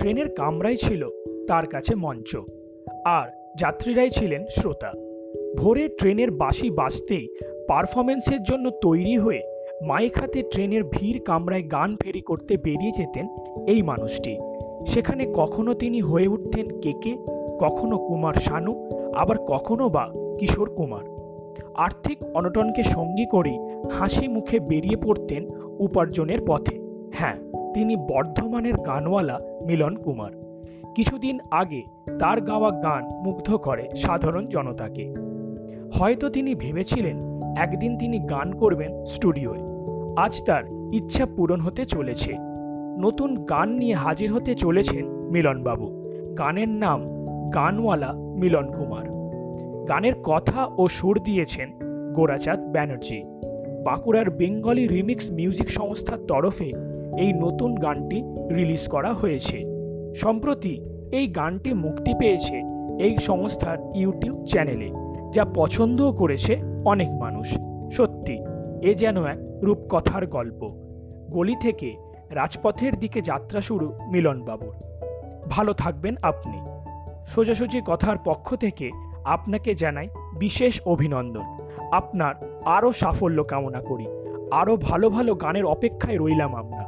ট্রেনের কামরাই ছিল তার কাছে মঞ্চ। আর যাত্রীরাই ছিলেন শ্রোতা। ভোরে ট্রেনের বাঁশি বাজতেই পারফরমেন্সের জন্য তৈরি হয়ে মাইক হাতে ট্রেনের ভিড় কামরায় গান ফেরি করতে বেরিয়ে যেতেন এই মানুষটি। সেখানে কখনো তিনি হয়ে উঠতেন কেকে কখনো কুমার শানু, আবার কখনো বা কিশোর কুমার। আর্থিক অনটনকে সঙ্গী করে হাসি মুখে বেরিয়ে পড়তেন উপার্জনের পথে। হ্যাঁ তিনি বর্ধমানের গানওয়ালা মিলন কুমার। কিছুদিন আগে তার গাওয়া গান মুগ্ধ করে সাধারণ জনতাকে। হয়তো তিনি ভেবেছিলেন একদিন তিনি গান করবেন স্টুডিওয়। আজ তার ইচ্ছা পূরণ হতে চলেছে। নতুন গান নিয়ে হাজির হতে চলেছেন মিলনবাবু। গানের নাম গানওয়ালা মিলন কুমার। গানের কথা ও সুর দিয়েছেন গোরাচাঁদ ব্যানার্জি। বাঁকুড়ার বেঙ্গলি রিমিক্স মিউজিক সংস্থার তরফে এই নতুন গানটি রিলিজ করা হয়েছে। সম্প্রতি এই গানটি মুক্তি পেয়েছে এই সংস্থার ইউটিউব চ্যানেলে, যা পছন্দও করেছে অনেক মানুষ। সত্যি, এ যেন এক রূপকথার গল্প। গলি থেকে রাজপথের দিকে যাত্রা শুরু মিলনবাবুর। ভালো থাকবেন আপনি। সোজাসুজি কথার পক্ষ থেকে আপনাকে জানাই বিশেষ অভিনন্দন। আপনার আরও সাফল্য কামনা করি। আরও ভালো ভালো গানের অপেক্ষায় রইলাম আমরা।